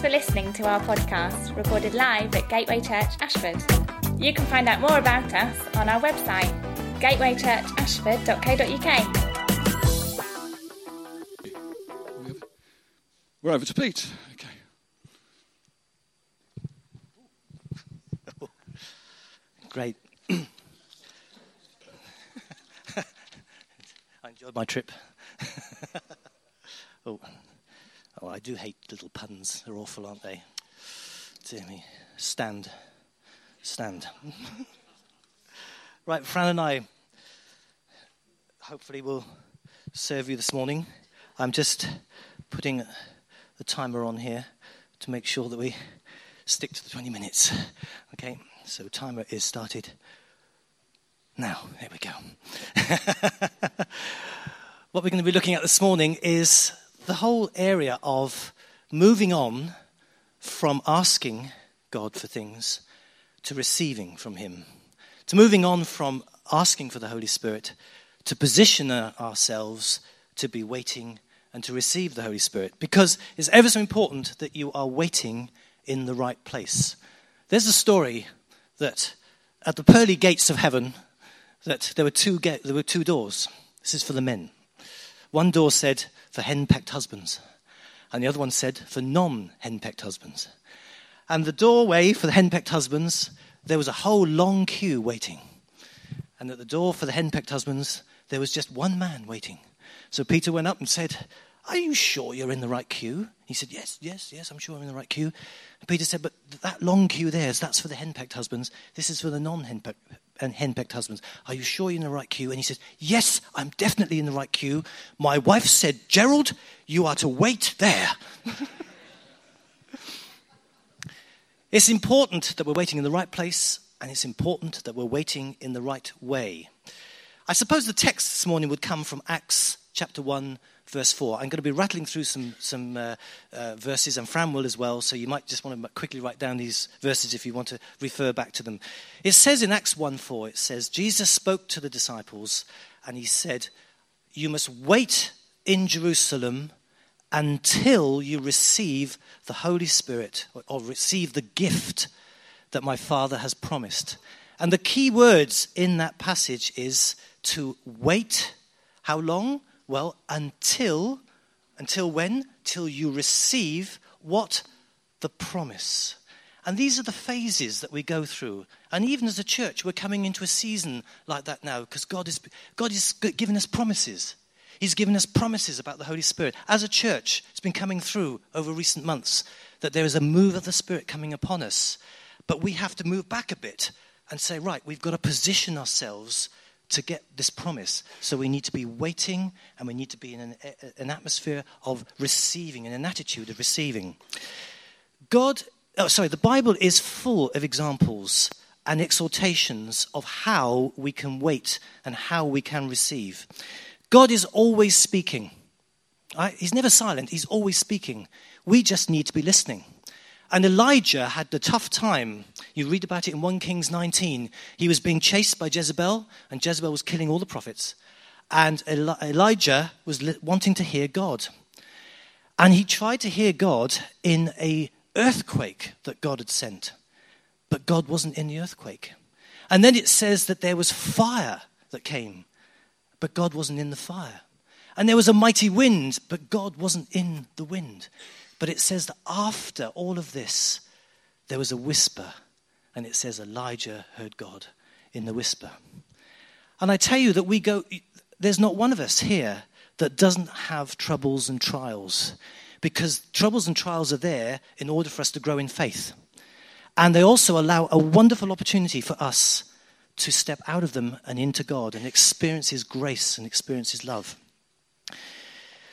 Thanks for listening to our podcast, recorded live at Gateway Church Ashford. You can find out more about us on our website, gatewaychurchashford.co.uk. We're over to Pete. Okay. Great. I enjoyed my trip. oh. Oh, I do hate little puns. They're awful, aren't they? Dear me. Stand. Stand. right, Fran and I hopefully will serve you this morning. I'm just putting the timer on here to make sure that we stick to the 20 minutes. Okay, so timer is started now. There we go. what we're going to be looking at this morning is the whole area of moving on from asking God for things to receiving from Him, to moving on from asking for the Holy Spirit to position ourselves to be waiting and to receive the Holy Spirit because it's ever so important that you are waiting in the right place. There's a story that at the pearly gates of heaven that there were two ga- there were two doors. This is for the men. One door said for henpecked husbands, and the other one said for non-henpecked husbands. And the doorway for the henpecked husbands, there was a whole long queue waiting. And at the door for the henpecked husbands, there was just one man waiting. So Peter went up and said, Are you sure you're in the right queue? He said, Yes, yes, yes, I'm sure I'm in the right queue. And Peter said, But that long queue there, that's for the henpecked husbands. This is for the non henpecked husbands. Are you sure you're in the right queue? And he says, Yes, I'm definitely in the right queue. My wife said, Gerald, you are to wait there. it's important that we're waiting in the right place, and it's important that we're waiting in the right way. I suppose the text this morning would come from Acts chapter 1, verse 4. I'm going to be rattling through some, some uh, uh, verses, and Fran will as well, so you might just want to quickly write down these verses if you want to refer back to them. It says in Acts 1 4, it says, Jesus spoke to the disciples, and he said, You must wait in Jerusalem until you receive the Holy Spirit or receive the gift that my Father has promised. And the key words in that passage is to wait. How long? Well, until, until when? Till you receive what? The promise. And these are the phases that we go through. And even as a church, we're coming into a season like that now because God is, God is giving us promises. He's given us promises about the Holy Spirit. As a church, it's been coming through over recent months that there is a move of the Spirit coming upon us. But we have to move back a bit and say, right, we've got to position ourselves to get this promise. So we need to be waiting and we need to be in an, an atmosphere of receiving, in an attitude of receiving. God, oh, sorry, the Bible is full of examples and exhortations of how we can wait and how we can receive. God is always speaking. Right? He's never silent, he's always speaking. We just need to be listening. And Elijah had the tough time. You read about it in 1 Kings 19. He was being chased by Jezebel, and Jezebel was killing all the prophets. And Elijah was wanting to hear God. And he tried to hear God in a earthquake that God had sent. But God wasn't in the earthquake. And then it says that there was fire that came, but God wasn't in the fire. And there was a mighty wind, but God wasn't in the wind. But it says that after all of this, there was a whisper, and it says Elijah heard God in the whisper. And I tell you that we go, there's not one of us here that doesn't have troubles and trials, because troubles and trials are there in order for us to grow in faith. And they also allow a wonderful opportunity for us to step out of them and into God and experience His grace and experience His love.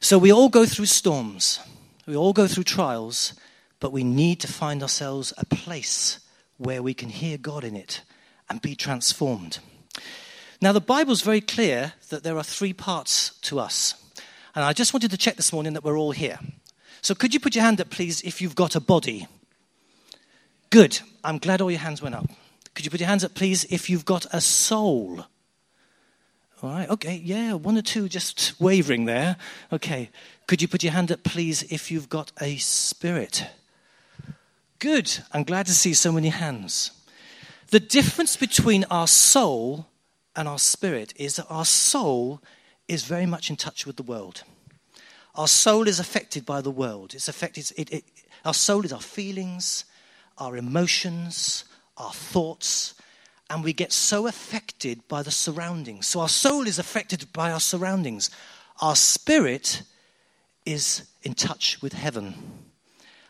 So we all go through storms. We all go through trials, but we need to find ourselves a place where we can hear God in it and be transformed. Now, the Bible's very clear that there are three parts to us. And I just wanted to check this morning that we're all here. So, could you put your hand up, please, if you've got a body? Good. I'm glad all your hands went up. Could you put your hands up, please, if you've got a soul? All right, okay, yeah, one or two just wavering there. Okay, could you put your hand up, please, if you've got a spirit? Good. I'm glad to see so many hands. The difference between our soul and our spirit is that our soul is very much in touch with the world. Our soul is affected by the world. It's affected, it, it, our soul is our feelings, our emotions, our thoughts, and we get so affected by the surroundings. So our soul is affected by our surroundings. Our spirit is in touch with heaven.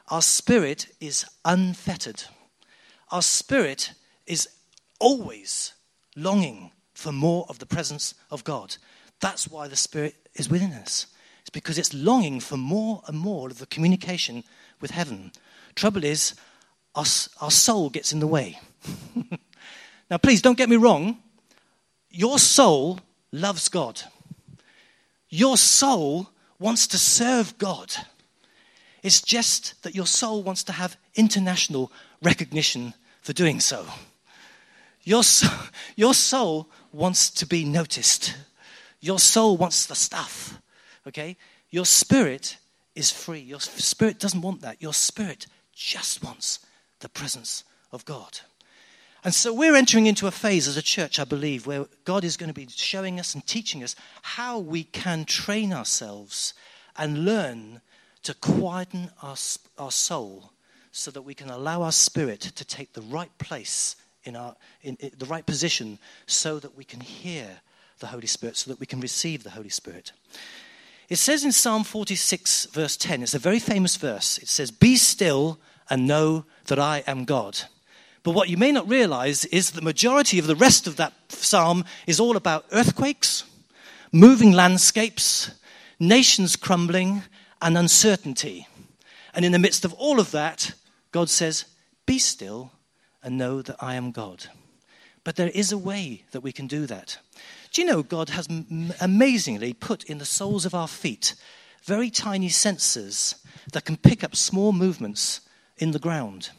Our spirit is unfettered. Our spirit is always longing for more of the presence of God. That's why the Spirit is within us. It's because it's longing for more and more of the communication with heaven. Trouble is, our, our soul gets in the way. now, please don't get me wrong. Your soul loves God. Your soul wants to serve God. It's just that your soul wants to have international recognition for doing so. Your, your soul wants to be noticed. Your soul wants the stuff. Okay? Your spirit is free. Your spirit doesn't want that. Your spirit just wants the presence of God. And so we're entering into a phase as a church, I believe, where God is going to be showing us and teaching us how we can train ourselves and learn to quieten our, our soul so that we can allow our spirit to take the right place in, our, in, in the right position so that we can hear the Holy Spirit, so that we can receive the Holy Spirit. It says in Psalm 46, verse 10, it's a very famous verse. It says, Be still and know that I am God. But what you may not realize is the majority of the rest of that psalm is all about earthquakes, moving landscapes, nations crumbling, and uncertainty. And in the midst of all of that, God says, Be still and know that I am God. But there is a way that we can do that. Do you know God has m- amazingly put in the soles of our feet very tiny sensors that can pick up small movements in the ground?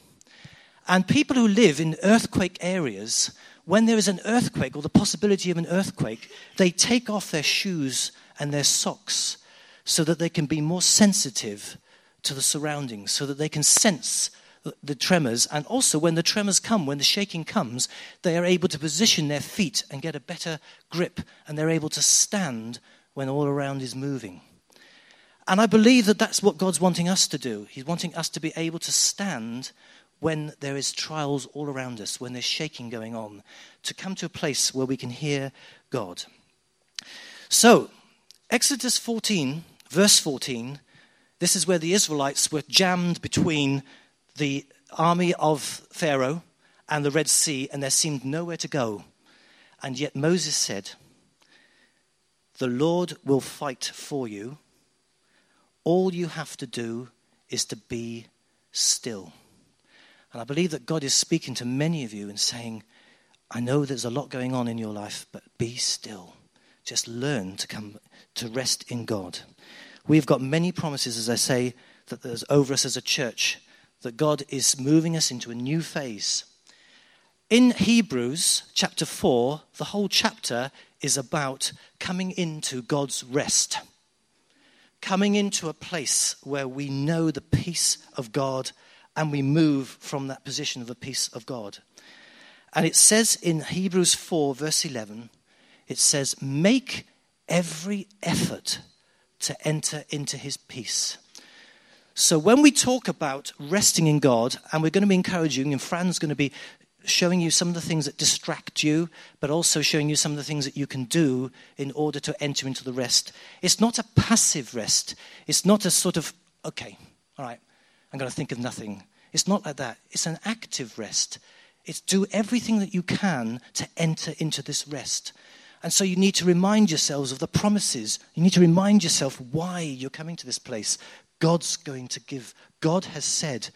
And people who live in earthquake areas, when there is an earthquake or the possibility of an earthquake, they take off their shoes and their socks so that they can be more sensitive to the surroundings, so that they can sense the tremors. And also, when the tremors come, when the shaking comes, they are able to position their feet and get a better grip, and they're able to stand when all around is moving. And I believe that that's what God's wanting us to do. He's wanting us to be able to stand when there is trials all around us, when there's shaking going on, to come to a place where we can hear God. So, Exodus 14, verse 14, this is where the Israelites were jammed between the army of Pharaoh and the Red Sea, and there seemed nowhere to go. And yet Moses said, The Lord will fight for you. All you have to do is to be still. And I believe that God is speaking to many of you and saying, I know there's a lot going on in your life, but be still. Just learn to come to rest in God. We've got many promises, as I say, that there's over us as a church that God is moving us into a new phase. In Hebrews chapter 4, the whole chapter is about coming into God's rest, coming into a place where we know the peace of God and we move from that position of the peace of God. And it says in Hebrews 4, verse 11, it says, Make every effort to enter into his peace so when we talk about resting in God, and we're going to be encouraging, and Fran's going to be showing you some of the things that distract you, but also showing you some of the things that you can do in order to enter into the rest. It's not a passive rest. It's not a sort of, okay, all right, I'm going to think of nothing. It's not like that. It's an active rest. It's do everything that you can to enter into this rest. And so you need to remind yourselves of the promises. You need to remind yourself why you're coming to this place. God's going to give. God has said,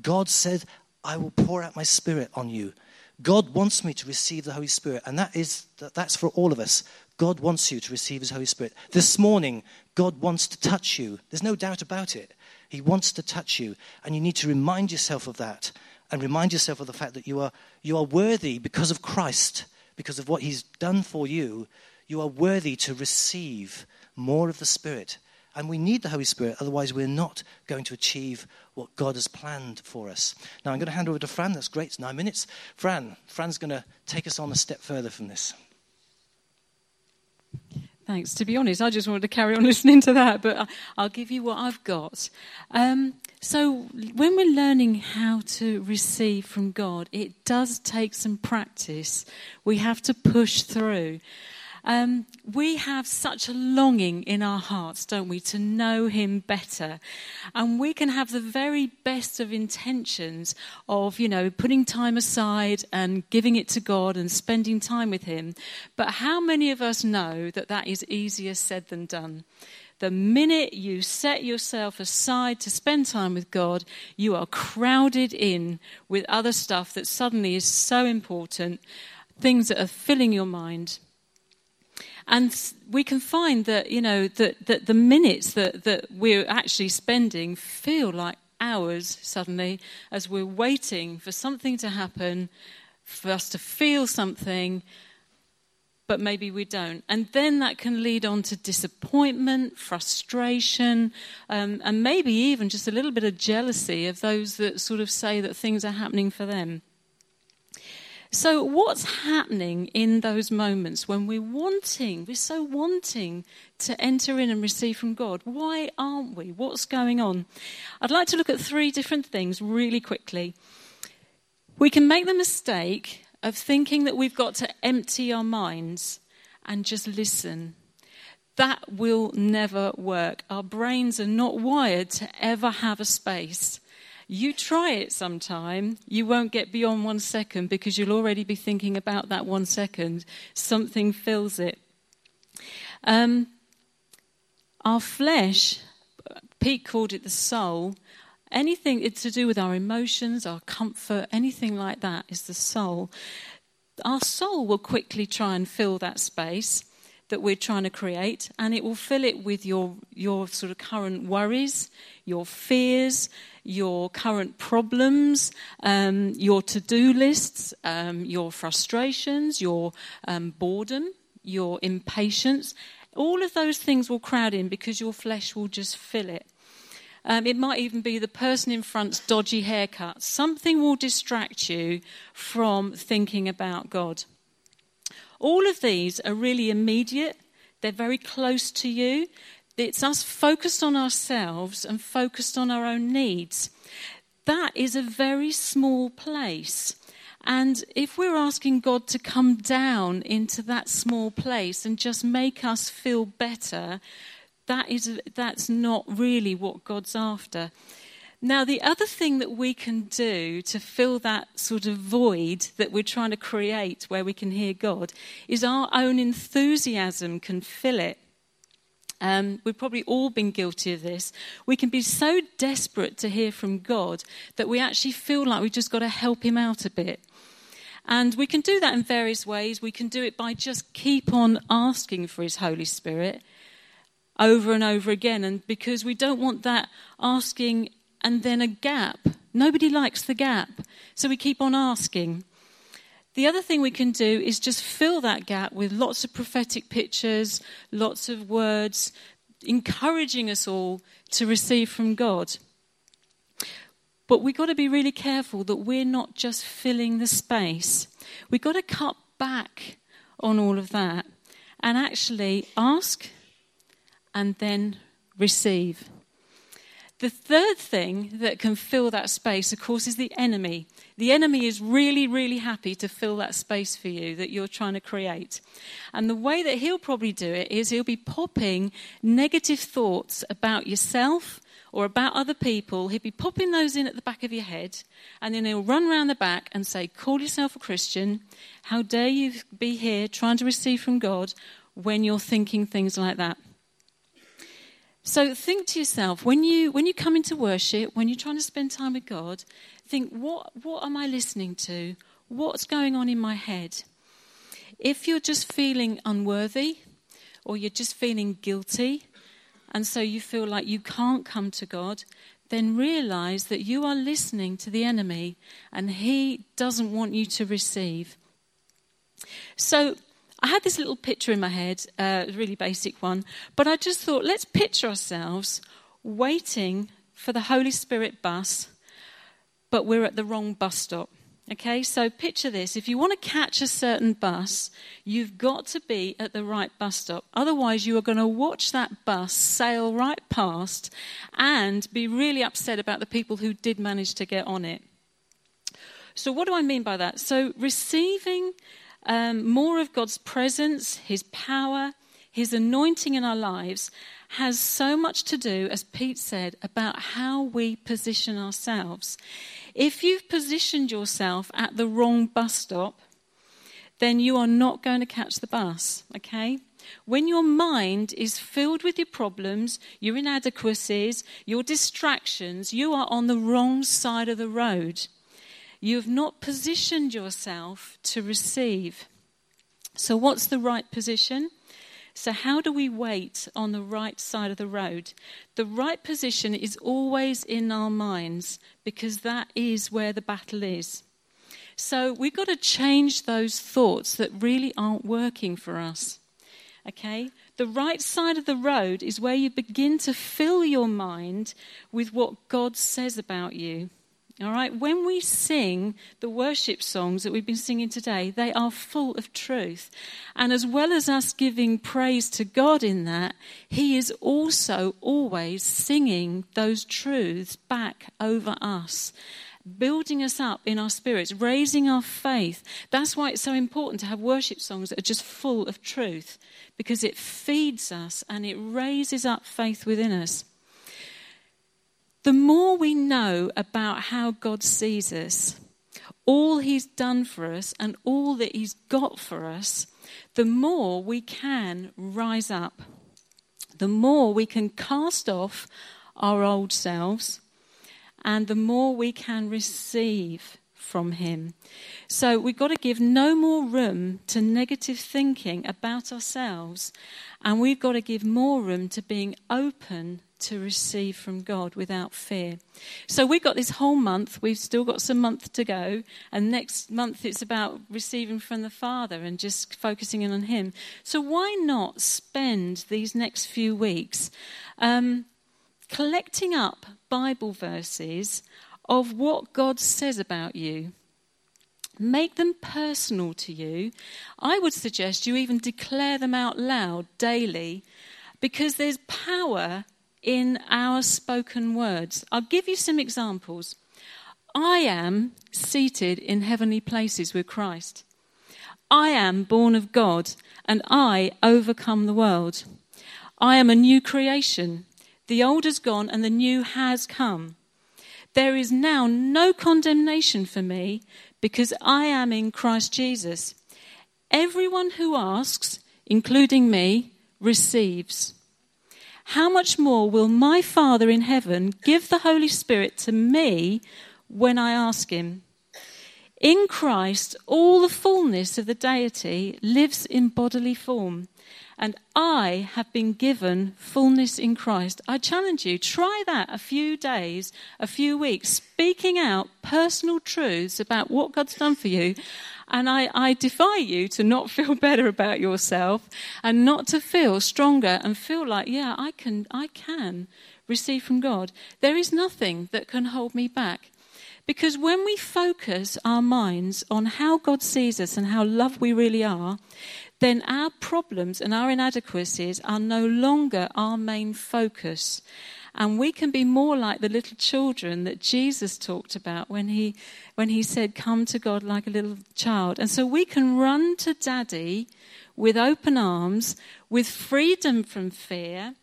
God said, I will pour out my spirit on you. God wants me to receive the Holy Spirit, and that is that's for all of us. God wants you to receive His Holy Spirit. This morning, God wants to touch you. There's no doubt about it. He wants to touch you, and you need to remind yourself of that, and remind yourself of the fact that you are you are worthy because of Christ, because of what He's done for you. You are worthy to receive more of the Spirit And we need the Holy Spirit, otherwise, we're not going to achieve what God has planned for us. Now, I'm going to hand over to Fran. That's great. It's nine minutes. Fran, Fran's going to take us on a step further from this. Thanks. To be honest, I just wanted to carry on listening to that, but I'll give you what I've got. Um, so, when we're learning how to receive from God, it does take some practice. We have to push through. Um, we have such a longing in our hearts, don't we, to know Him better. And we can have the very best of intentions of, you know, putting time aside and giving it to God and spending time with Him. But how many of us know that that is easier said than done? The minute you set yourself aside to spend time with God, you are crowded in with other stuff that suddenly is so important, things that are filling your mind. And we can find that, you know, that, that the minutes that, that we're actually spending feel like hours suddenly as we're waiting for something to happen, for us to feel something, but maybe we don't. And then that can lead on to disappointment, frustration, um, and maybe even just a little bit of jealousy of those that sort of say that things are happening for them. So, what's happening in those moments when we're wanting, we're so wanting to enter in and receive from God? Why aren't we? What's going on? I'd like to look at three different things really quickly. We can make the mistake of thinking that we've got to empty our minds and just listen. That will never work. Our brains are not wired to ever have a space. You try it sometime, you won't get beyond one second because you'll already be thinking about that one second. Something fills it. Um, our flesh, Pete called it the soul. Anything to do with our emotions, our comfort, anything like that is the soul. Our soul will quickly try and fill that space that we're trying to create, and it will fill it with your, your sort of current worries, your fears, your current problems, um, your to do lists, um, your frustrations, your um, boredom, your impatience. All of those things will crowd in because your flesh will just fill it. Um, it might even be the person in front's dodgy haircut. Something will distract you from thinking about God. All of these are really immediate, they're very close to you. It's us focused on ourselves and focused on our own needs. That is a very small place. And if we're asking God to come down into that small place and just make us feel better, that is, that's not really what God's after. Now, the other thing that we can do to fill that sort of void that we're trying to create where we can hear God is our own enthusiasm can fill it. Um, we've probably all been guilty of this. We can be so desperate to hear from God that we actually feel like we've just got to help Him out a bit. And we can do that in various ways. We can do it by just keep on asking for His Holy Spirit over and over again. And because we don't want that asking and then a gap. Nobody likes the gap. So we keep on asking. The other thing we can do is just fill that gap with lots of prophetic pictures, lots of words, encouraging us all to receive from God. But we've got to be really careful that we're not just filling the space. We've got to cut back on all of that and actually ask and then receive. The third thing that can fill that space, of course, is the enemy. The enemy is really, really happy to fill that space for you that you're trying to create. And the way that he'll probably do it is he'll be popping negative thoughts about yourself or about other people. He'll be popping those in at the back of your head, and then he'll run around the back and say, Call yourself a Christian. How dare you be here trying to receive from God when you're thinking things like that? So think to yourself when you when you come into worship, when you're trying to spend time with God, think what what am I listening to? What's going on in my head? If you're just feeling unworthy or you're just feeling guilty and so you feel like you can't come to God, then realize that you are listening to the enemy and he doesn't want you to receive. So I had this little picture in my head, uh, a really basic one, but I just thought, let's picture ourselves waiting for the Holy Spirit bus, but we're at the wrong bus stop. Okay, so picture this. If you want to catch a certain bus, you've got to be at the right bus stop. Otherwise, you are going to watch that bus sail right past and be really upset about the people who did manage to get on it. So, what do I mean by that? So, receiving um, more of God's presence, His power, His anointing in our lives has so much to do, as Pete said, about how we position ourselves. If you've positioned yourself at the wrong bus stop, then you are not going to catch the bus, okay? When your mind is filled with your problems, your inadequacies, your distractions, you are on the wrong side of the road. You have not positioned yourself to receive. So, what's the right position? So, how do we wait on the right side of the road? The right position is always in our minds because that is where the battle is. So, we've got to change those thoughts that really aren't working for us. Okay? The right side of the road is where you begin to fill your mind with what God says about you. All right, when we sing the worship songs that we've been singing today, they are full of truth. And as well as us giving praise to God in that, He is also always singing those truths back over us, building us up in our spirits, raising our faith. That's why it's so important to have worship songs that are just full of truth, because it feeds us and it raises up faith within us the more we know about how God sees us, all He's done for us, and all that He's got for us, the more we can rise up. The more we can cast off our old selves, and the more we can receive from Him. So we've got to give no more room to negative thinking about ourselves, and we've got to give more room to being open to receive from God without fear. So we've got this whole month, we've still got some month to go, and next month it's about receiving from the Father and just focusing in on Him. So why not spend these next few weeks um, collecting up Bible verses of what God says about you? Make them personal to you. I would suggest you even declare them out loud daily because there's power in our spoken words. I'll give you some examples. I am seated in heavenly places with Christ. I am born of God and I overcome the world. I am a new creation. The old has gone and the new has come. There is now no condemnation for me because I am in Christ Jesus. Everyone who asks, including me, receives how much more will my Father in heaven give the Holy Spirit to me when I ask him? In Christ, all the fullness of the deity lives in bodily form, and I have been given fullness in Christ. I challenge you, try that a few days, a few weeks, speaking out personal truths about what God's done for you, and I, I defy you to not feel better about yourself and not to feel stronger and feel like, yeah, I can, I can receive from God. There is nothing that can hold me back. Because when we focus our minds on how God sees us and how loved we really are, then our problems and our inadequacies are no longer our main focus. And we can be more like the little children that Jesus talked about when he, when he said, Come to God like a little child. And so we can run to Daddy with open arms, with freedom from fear,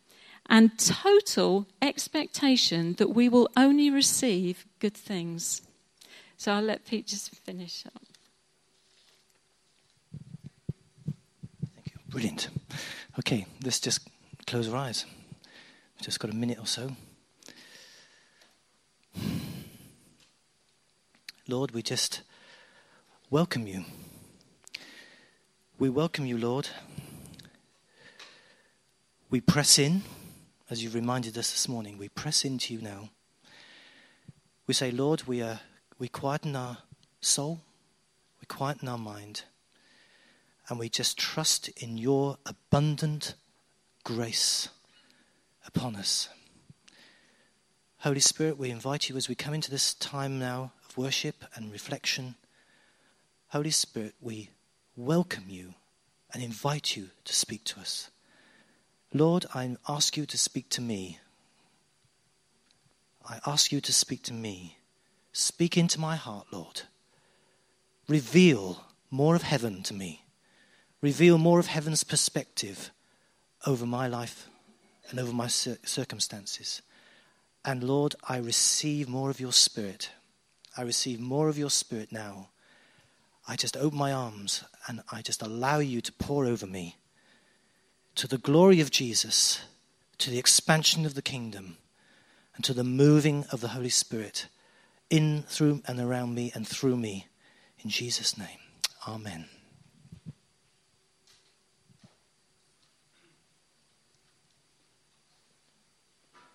and total expectation that we will only receive good things. So I'll let Pete just finish up. Thank you. Brilliant. Okay, let's just close our eyes. Just got a minute or so. Lord, we just welcome you. We welcome you, Lord. We press in, as you reminded us this morning, we press into you now. We say, Lord, we, are, we quieten our soul, we quieten our mind, And we just trust in your abundant grace upon us. Holy Spirit, we invite you as we come into this time now of worship and reflection. Holy Spirit, we welcome you and invite you to speak to us. Lord, I ask you to speak to me. I ask you to speak to me. Speak into my heart, Lord. Reveal more of heaven to me. Reveal more of heaven's perspective over my life and over my circumstances. And Lord, I receive more of your spirit. I receive more of your spirit now. I just open my arms and I just allow you to pour over me to the glory of Jesus, to the expansion of the kingdom, and to the moving of the Holy Spirit in, through, and around me and through me. In Jesus' name, amen.